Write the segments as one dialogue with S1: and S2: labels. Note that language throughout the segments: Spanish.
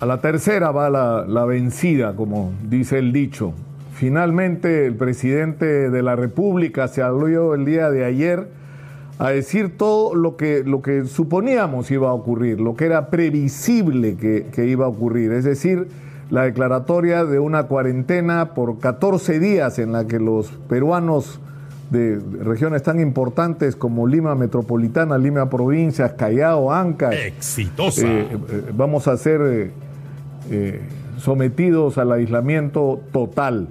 S1: A la tercera va la, vencida, como dice el dicho. Finalmente el presidente de la República se salió el día de ayer a decir todo lo que, lo que suponíamos iba a ocurrir, lo que era previsible que, que iba a ocurrir, es decir, la declaratoria de una cuarentena por 14 días en la que los peruanos de regiones tan importantes como Lima Metropolitana, Lima Provincias, Callao, Ancash.
S2: Exitosa. Eh,
S1: eh, vamos a ser eh, sometidos al aislamiento total.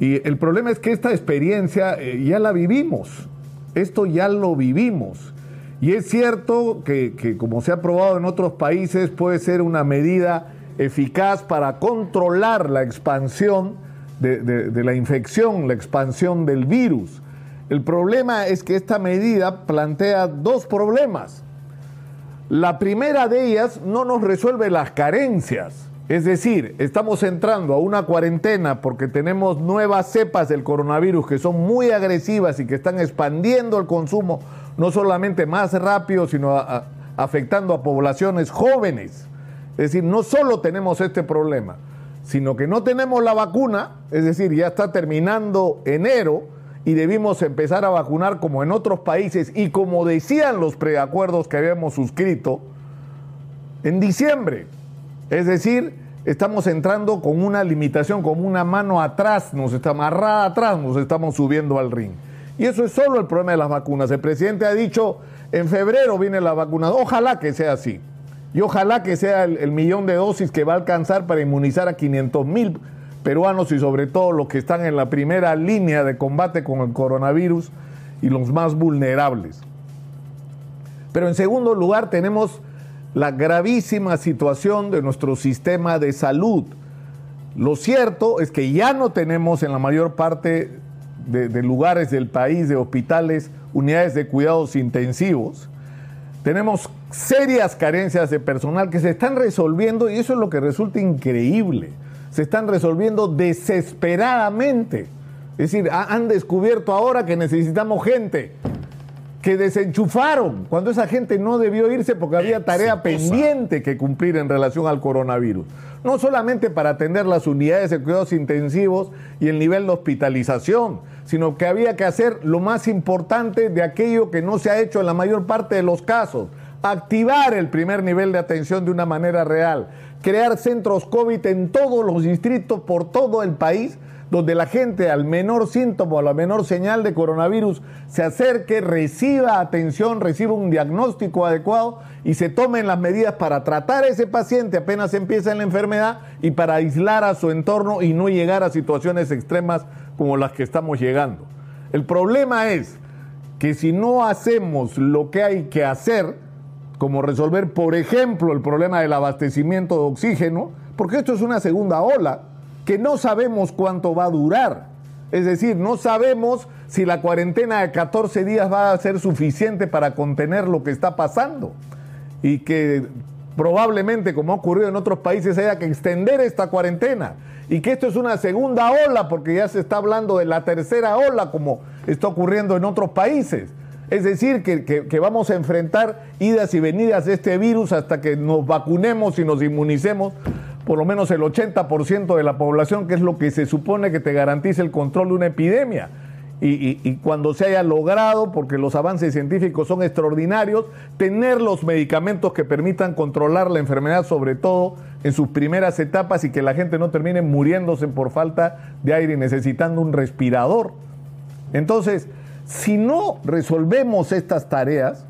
S1: Y el problema es que esta experiencia ya la vivimos. Esto ya lo vivimos. Y es cierto que, como se ha probado en otros países, puede ser una medida eficaz para controlar la expansión de, la infección, la expansión del virus. El problema es que esta medida plantea dos problemas. La primera de ellas no nos resuelve las carencias. Es decir, estamos entrando a una cuarentena porque tenemos nuevas cepas del coronavirus que son muy agresivas y que están expandiendo el consumo no solamente más rápido, sino afectando a poblaciones jóvenes. Es decir, no solo tenemos este problema, sino que no tenemos la vacuna, es decir, ya está terminando enero y debimos empezar a vacunar como en otros países y como decían los preacuerdos que habíamos suscrito en diciembre. Es decir, estamos entrando con una limitación, con una mano atrás, nos está amarrada atrás, nos estamos subiendo al ring. Y eso es solo el problema de las vacunas. El presidente ha dicho, en febrero viene la vacuna. Ojalá que sea así. Y ojalá que sea el, el millón de dosis que va a alcanzar para inmunizar a 500 mil peruanos y sobre todo los que están en la primera línea de combate con el coronavirus y los más vulnerables. Pero en segundo lugar tenemos la gravísima situación de nuestro sistema de salud. Lo cierto es que ya no tenemos en la mayor parte de, lugares del país, de hospitales, unidades de cuidados intensivos. Tenemos serias carencias de personal que se están resolviendo y eso es lo que resulta increíble se están resolviendo desesperadamente. Es decir, han descubierto ahora que necesitamos gente que desenchufaron cuando esa gente no debió irse porque había tarea pendiente que cumplir en relación al coronavirus. No solamente para atender las unidades de cuidados intensivos y el nivel de hospitalización, sino que había que hacer lo más importante de aquello que no se ha hecho en la mayor parte de los casos, activar el primer nivel de atención de una manera real, crear centros COVID en todos los distritos por todo el país, donde la gente al menor síntoma a la menor señal de coronavirus se acerque, reciba atención, reciba un diagnóstico adecuado y se tomen las medidas para tratar a ese paciente apenas empieza la enfermedad y para aislar a su entorno y no llegar a situaciones extremas como las que estamos llegando. El problema es que si no hacemos lo que hay que hacer, como resolver, por ejemplo, el problema del abastecimiento de oxígeno, porque esto es una segunda ola que no sabemos cuánto va a durar. Es decir, no sabemos si la cuarentena de 14 días va a ser suficiente para contener lo que está pasando. Y que probablemente, como ha ocurrido en otros países, haya que extender esta cuarentena. Y que esto es una segunda ola, porque ya se está hablando de la tercera ola, como está ocurriendo en otros países. Es decir, que, vamos a enfrentar idas y venidas de este virus hasta que nos vacunemos y nos inmunicemos por lo menos el 80% de la población, que es lo que se supone que te garantice el control de una epidemia. Y, y, cuando se haya logrado, porque los avances científicos son extraordinarios, tener los medicamentos que permitan controlar la enfermedad, sobre todo en sus primeras etapas, y que la gente no termine muriéndose por falta de aire y necesitando un respirador. Entonces, si no resolvemos estas tareas,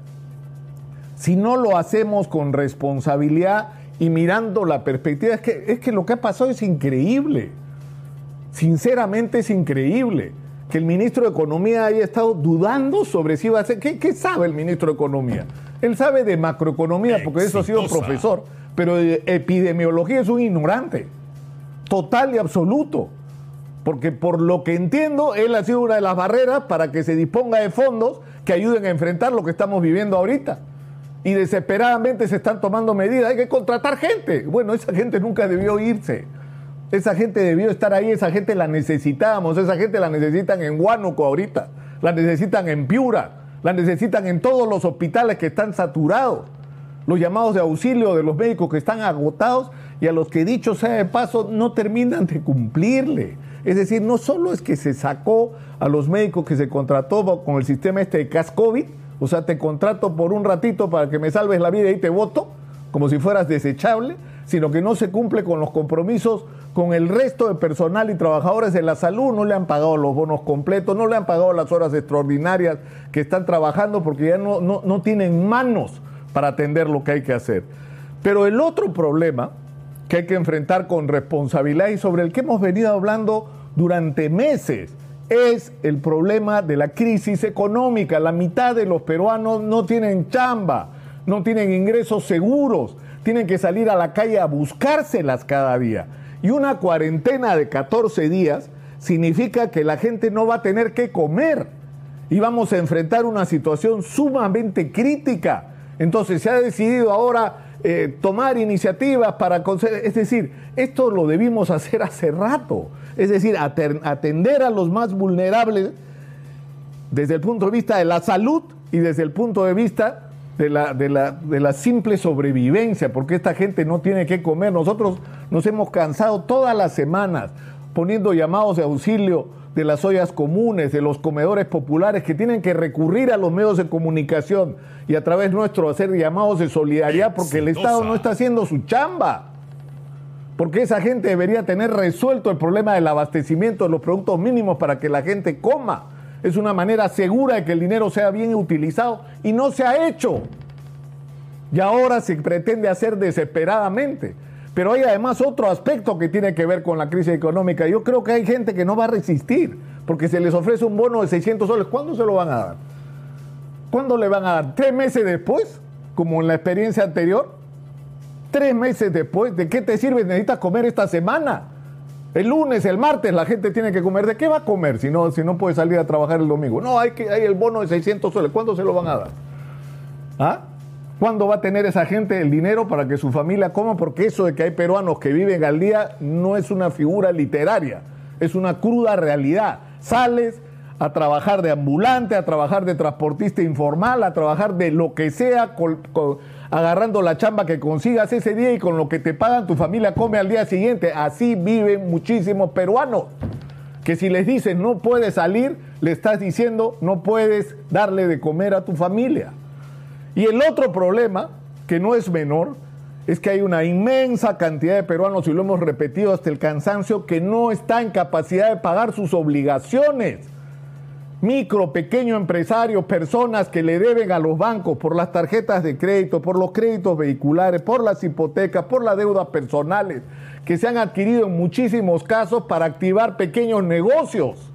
S1: si no lo hacemos con responsabilidad y mirando la perspectiva, es que, es que lo que ha pasado es increíble. Sinceramente es increíble que el ministro de Economía haya estado dudando sobre si iba a ser. ¿Qué, sabe el ministro de Economía? Él sabe de macroeconomía, porque eso ha sido profesor, pero de epidemiología es un ignorante, total y absoluto porque por lo que entiendo, él ha sido una de las barreras para que se disponga de fondos que ayuden a enfrentar lo que estamos viviendo ahorita. Y desesperadamente se están tomando medidas, hay que contratar gente. Bueno, esa gente nunca debió irse. Esa gente debió estar ahí, esa gente la necesitábamos, esa gente la necesitan en Huánuco ahorita, la necesitan en Piura, la necesitan en todos los hospitales que están saturados. los llamados de auxilio de los médicos que están agotados y a los que dicho sea de paso no terminan de cumplirle. Es decir, no solo es que se sacó a los médicos que se contrató con el sistema este de CAS-COVID, o sea, te contrato por un ratito para que me salves la vida y te voto, como si fueras desechable, sino que no se cumple con los compromisos con el resto de personal y trabajadores de la salud, no le han pagado los bonos completos, no le han pagado las horas extraordinarias que están trabajando porque ya no, no, no tienen manos para atender lo que hay que hacer. Pero el otro problema que hay que enfrentar con responsabilidad y sobre el que hemos venido hablando durante meses es el problema de la crisis económica. La mitad de los peruanos no tienen chamba, no tienen ingresos seguros, tienen que salir a la calle a buscárselas cada día. Y una cuarentena de 14 días significa que la gente no va a tener que comer y vamos a enfrentar una situación sumamente crítica entonces se ha decidido ahora eh, tomar iniciativas para conceder, es decir, esto lo debimos hacer hace rato, es decir, atender a los más vulnerables desde el punto de vista de la salud y desde el punto de vista de la, de la, de la simple sobrevivencia, porque esta gente no tiene que comer. Nosotros nos hemos cansado todas las semanas poniendo llamados de auxilio de las ollas comunes, de los comedores populares que tienen que recurrir a los medios de comunicación y a través nuestro hacer llamados de solidaridad porque el Estado no está haciendo su chamba. Porque esa gente debería tener resuelto el problema del abastecimiento de los productos mínimos para que la gente coma. Es una manera segura de que el dinero sea bien utilizado y no se ha hecho. Y ahora se pretende hacer desesperadamente. Pero hay además otro aspecto que tiene que ver con la crisis económica. Yo creo que hay gente que no va a resistir porque se les ofrece un bono de 600 soles. ¿Cuándo se lo van a dar? ¿Cuándo le van a dar? ¿Tres meses después? Como en la experiencia anterior. ¿Tres meses después? ¿De qué te sirve? Necesitas comer esta semana. El lunes, el martes, la gente tiene que comer. ¿De qué va a comer si no, si no puede salir a trabajar el domingo? No, hay, que, hay el bono de 600 soles. ¿Cuándo se lo van a dar? ¿Ah? ¿Cuándo va a tener esa gente el dinero para que su familia coma? Porque eso de que hay peruanos que viven al día no es una figura literaria, es una cruda realidad. Sales a trabajar de ambulante, a trabajar de transportista informal, a trabajar de lo que sea, agarrando la chamba que consigas ese día y con lo que te pagan tu familia come al día siguiente. Así viven muchísimos peruanos. Que si les dices no puedes salir, le estás diciendo no puedes darle de comer a tu familia. Y el otro problema, que no es menor, es que hay una inmensa cantidad de peruanos, y lo hemos repetido hasta el cansancio, que no está en capacidad de pagar sus obligaciones. Micro, pequeño empresario, personas que le deben a los bancos por las tarjetas de crédito, por los créditos vehiculares, por las hipotecas, por las deudas personales, que se han adquirido en muchísimos casos para activar pequeños negocios.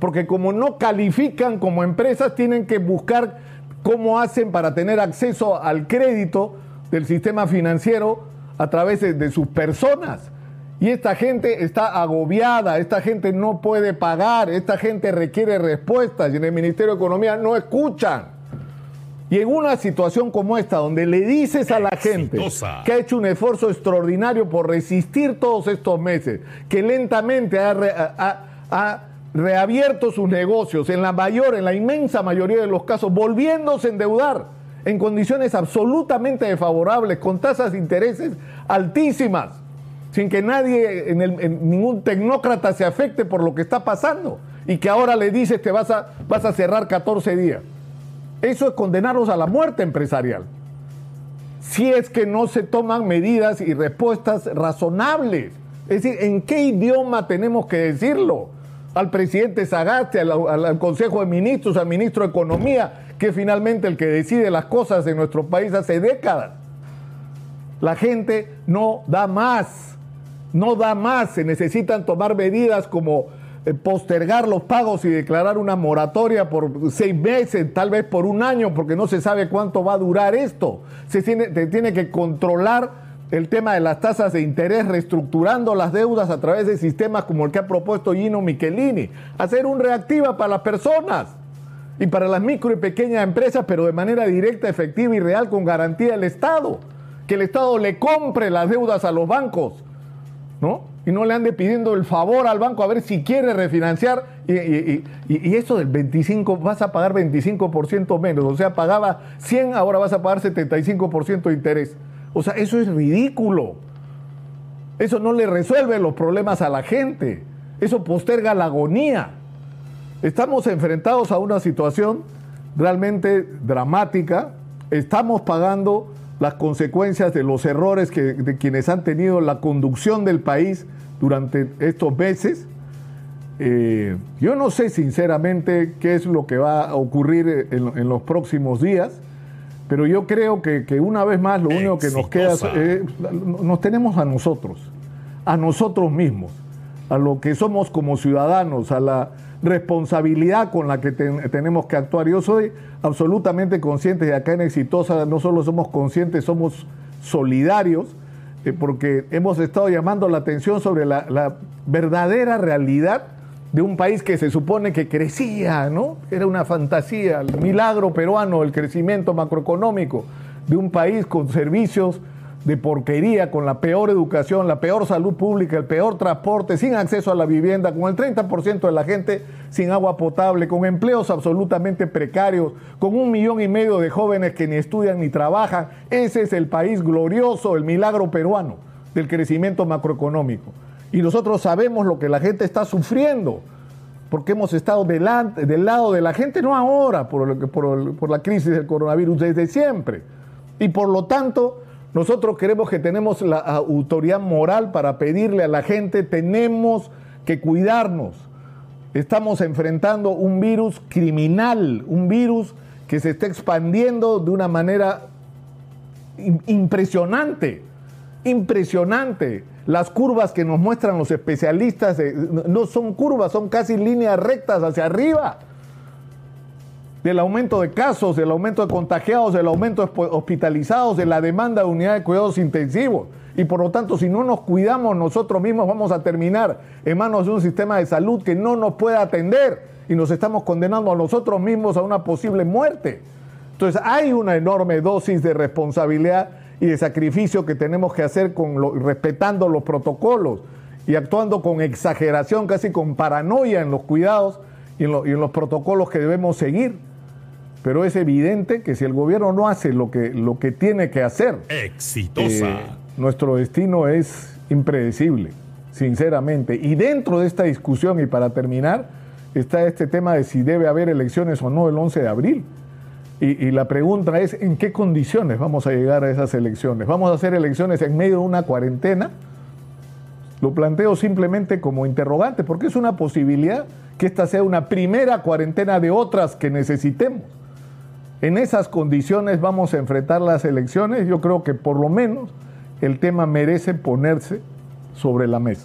S1: Porque como no califican como empresas, tienen que buscar cómo hacen para tener acceso al crédito del sistema financiero a través de, sus personas. Y esta gente está agobiada, esta gente no puede pagar, esta gente requiere respuestas y en el Ministerio de Economía no escuchan. Y en una situación como esta, donde le dices a la gente que ha hecho un esfuerzo extraordinario por resistir todos estos meses, que lentamente ha reabierto sus negocios, en la mayor, en la inmensa mayoría de los casos, volviéndose a endeudar en condiciones absolutamente desfavorables, con tasas de intereses altísimas, sin que nadie, en ningún tecnócrata se afecte por lo que está pasando, y que ahora le dices te vas a, vas a cerrar 14 días. Eso es condenarlos a la muerte empresarial. Si es que no se toman medidas y respuestas razonables. Es decir, ¿en qué idioma tenemos que decirlo? Al presidente Sagasti, al, Consejo de Ministros, al ministro de Economía, que finalmente el que decide las cosas de nuestro país hace décadas. La gente no da más, no da más, se necesitan tomar medidas como eh, postergar los pagos y declarar una moratoria por seis meses, tal vez por un año, porque no se sabe cuánto va a durar esto. Se tiene que controlar el tema de las tasas de interés, reestructurando las deudas a través de sistemas como el que ha propuesto Gino Michelini, hacer un reactiva para las personas y para las micro y pequeñas empresas, pero de manera directa, efectiva y real con garantía del Estado, que el Estado le compre las deudas a los bancos ¿no? Y no le ande pidiendo el favor al banco a ver si quiere refinanciar y, eso del 25, vas a pagar 25% menos, o sea, pagaba 100, ahora vas a pagar 75% de interés. O sea, eso es ridículo. Eso no le resuelve los problemas a la gente. Eso posterga la agonía. Estamos enfrentados a una situación realmente dramática. Estamos pagando las consecuencias de los errores que, de quienes han tenido la conducción del país durante estos meses. Eh, yo no sé sinceramente qué es lo que va a ocurrir en, los próximos días, pero yo creo que, una vez más lo único que nos queda es, nos tenemos a nosotros, a nosotros mismos, a lo que somos como ciudadanos, a la responsabilidad con la que tenemos que actuar. Yo soy absolutamente consciente de acá en Exitosa no solo somos conscientes, somos solidarios, eh, porque hemos estado llamando la atención sobre la, verdadera realidad de un país que se supone que crecía, ¿no? Era una fantasía, el milagro peruano, el crecimiento macroeconómico de un país con servicios de porquería, con la peor educación, la peor salud pública, el peor transporte, sin acceso a la vivienda, con el 30% de la gente sin agua potable, con empleos absolutamente precarios, con un millón y medio de jóvenes que ni estudian ni trabajan. Ese es el país glorioso, el milagro peruano del crecimiento macroeconómico. Y nosotros sabemos lo que la gente está sufriendo, porque hemos estado delante, del lado de la gente, no ahora por, la crisis del coronavirus, desde siempre. Y por lo tanto, nosotros creemos que tenemos la autoridad moral para pedirle a la gente, tenemos que cuidarnos. Estamos enfrentando un virus criminal, un virus que se está expandiendo de una manera impresionante, impresionante. Las curvas que nos muestran los especialistas eh, no son curvas, son casi líneas rectas hacia arriba del aumento de casos, del aumento de contagiados, del aumento de hospitalizados, de la demanda de unidades de cuidados intensivos. Y por lo tanto, si no nos cuidamos nosotros mismos, vamos a terminar en manos de un sistema de salud que no nos pueda atender y nos estamos condenando a nosotros mismos a una posible muerte. Entonces, hay una enorme dosis de responsabilidad y de sacrificio que tenemos que hacer con respetando los protocolos y actuando con exageración, casi con paranoia en los cuidados y en los protocolos que debemos seguir pero es evidente que si el gobierno no hace lo que, lo que tiene que hacer,
S2: exitosa. Eh,
S1: nuestro destino es impredecible, sinceramente. Y dentro de esta discusión, y para terminar, está este tema de si debe haber elecciones o no el 11 de abril. Y, la pregunta es, ¿en qué condiciones vamos a llegar a esas elecciones? ¿Vamos a hacer elecciones en medio de una cuarentena? Lo planteo simplemente como interrogante, porque es una posibilidad que esta sea una primera cuarentena de otras que necesitemos. En esas condiciones vamos a enfrentar las elecciones. Yo creo que por lo menos el tema merece ponerse sobre la mesa.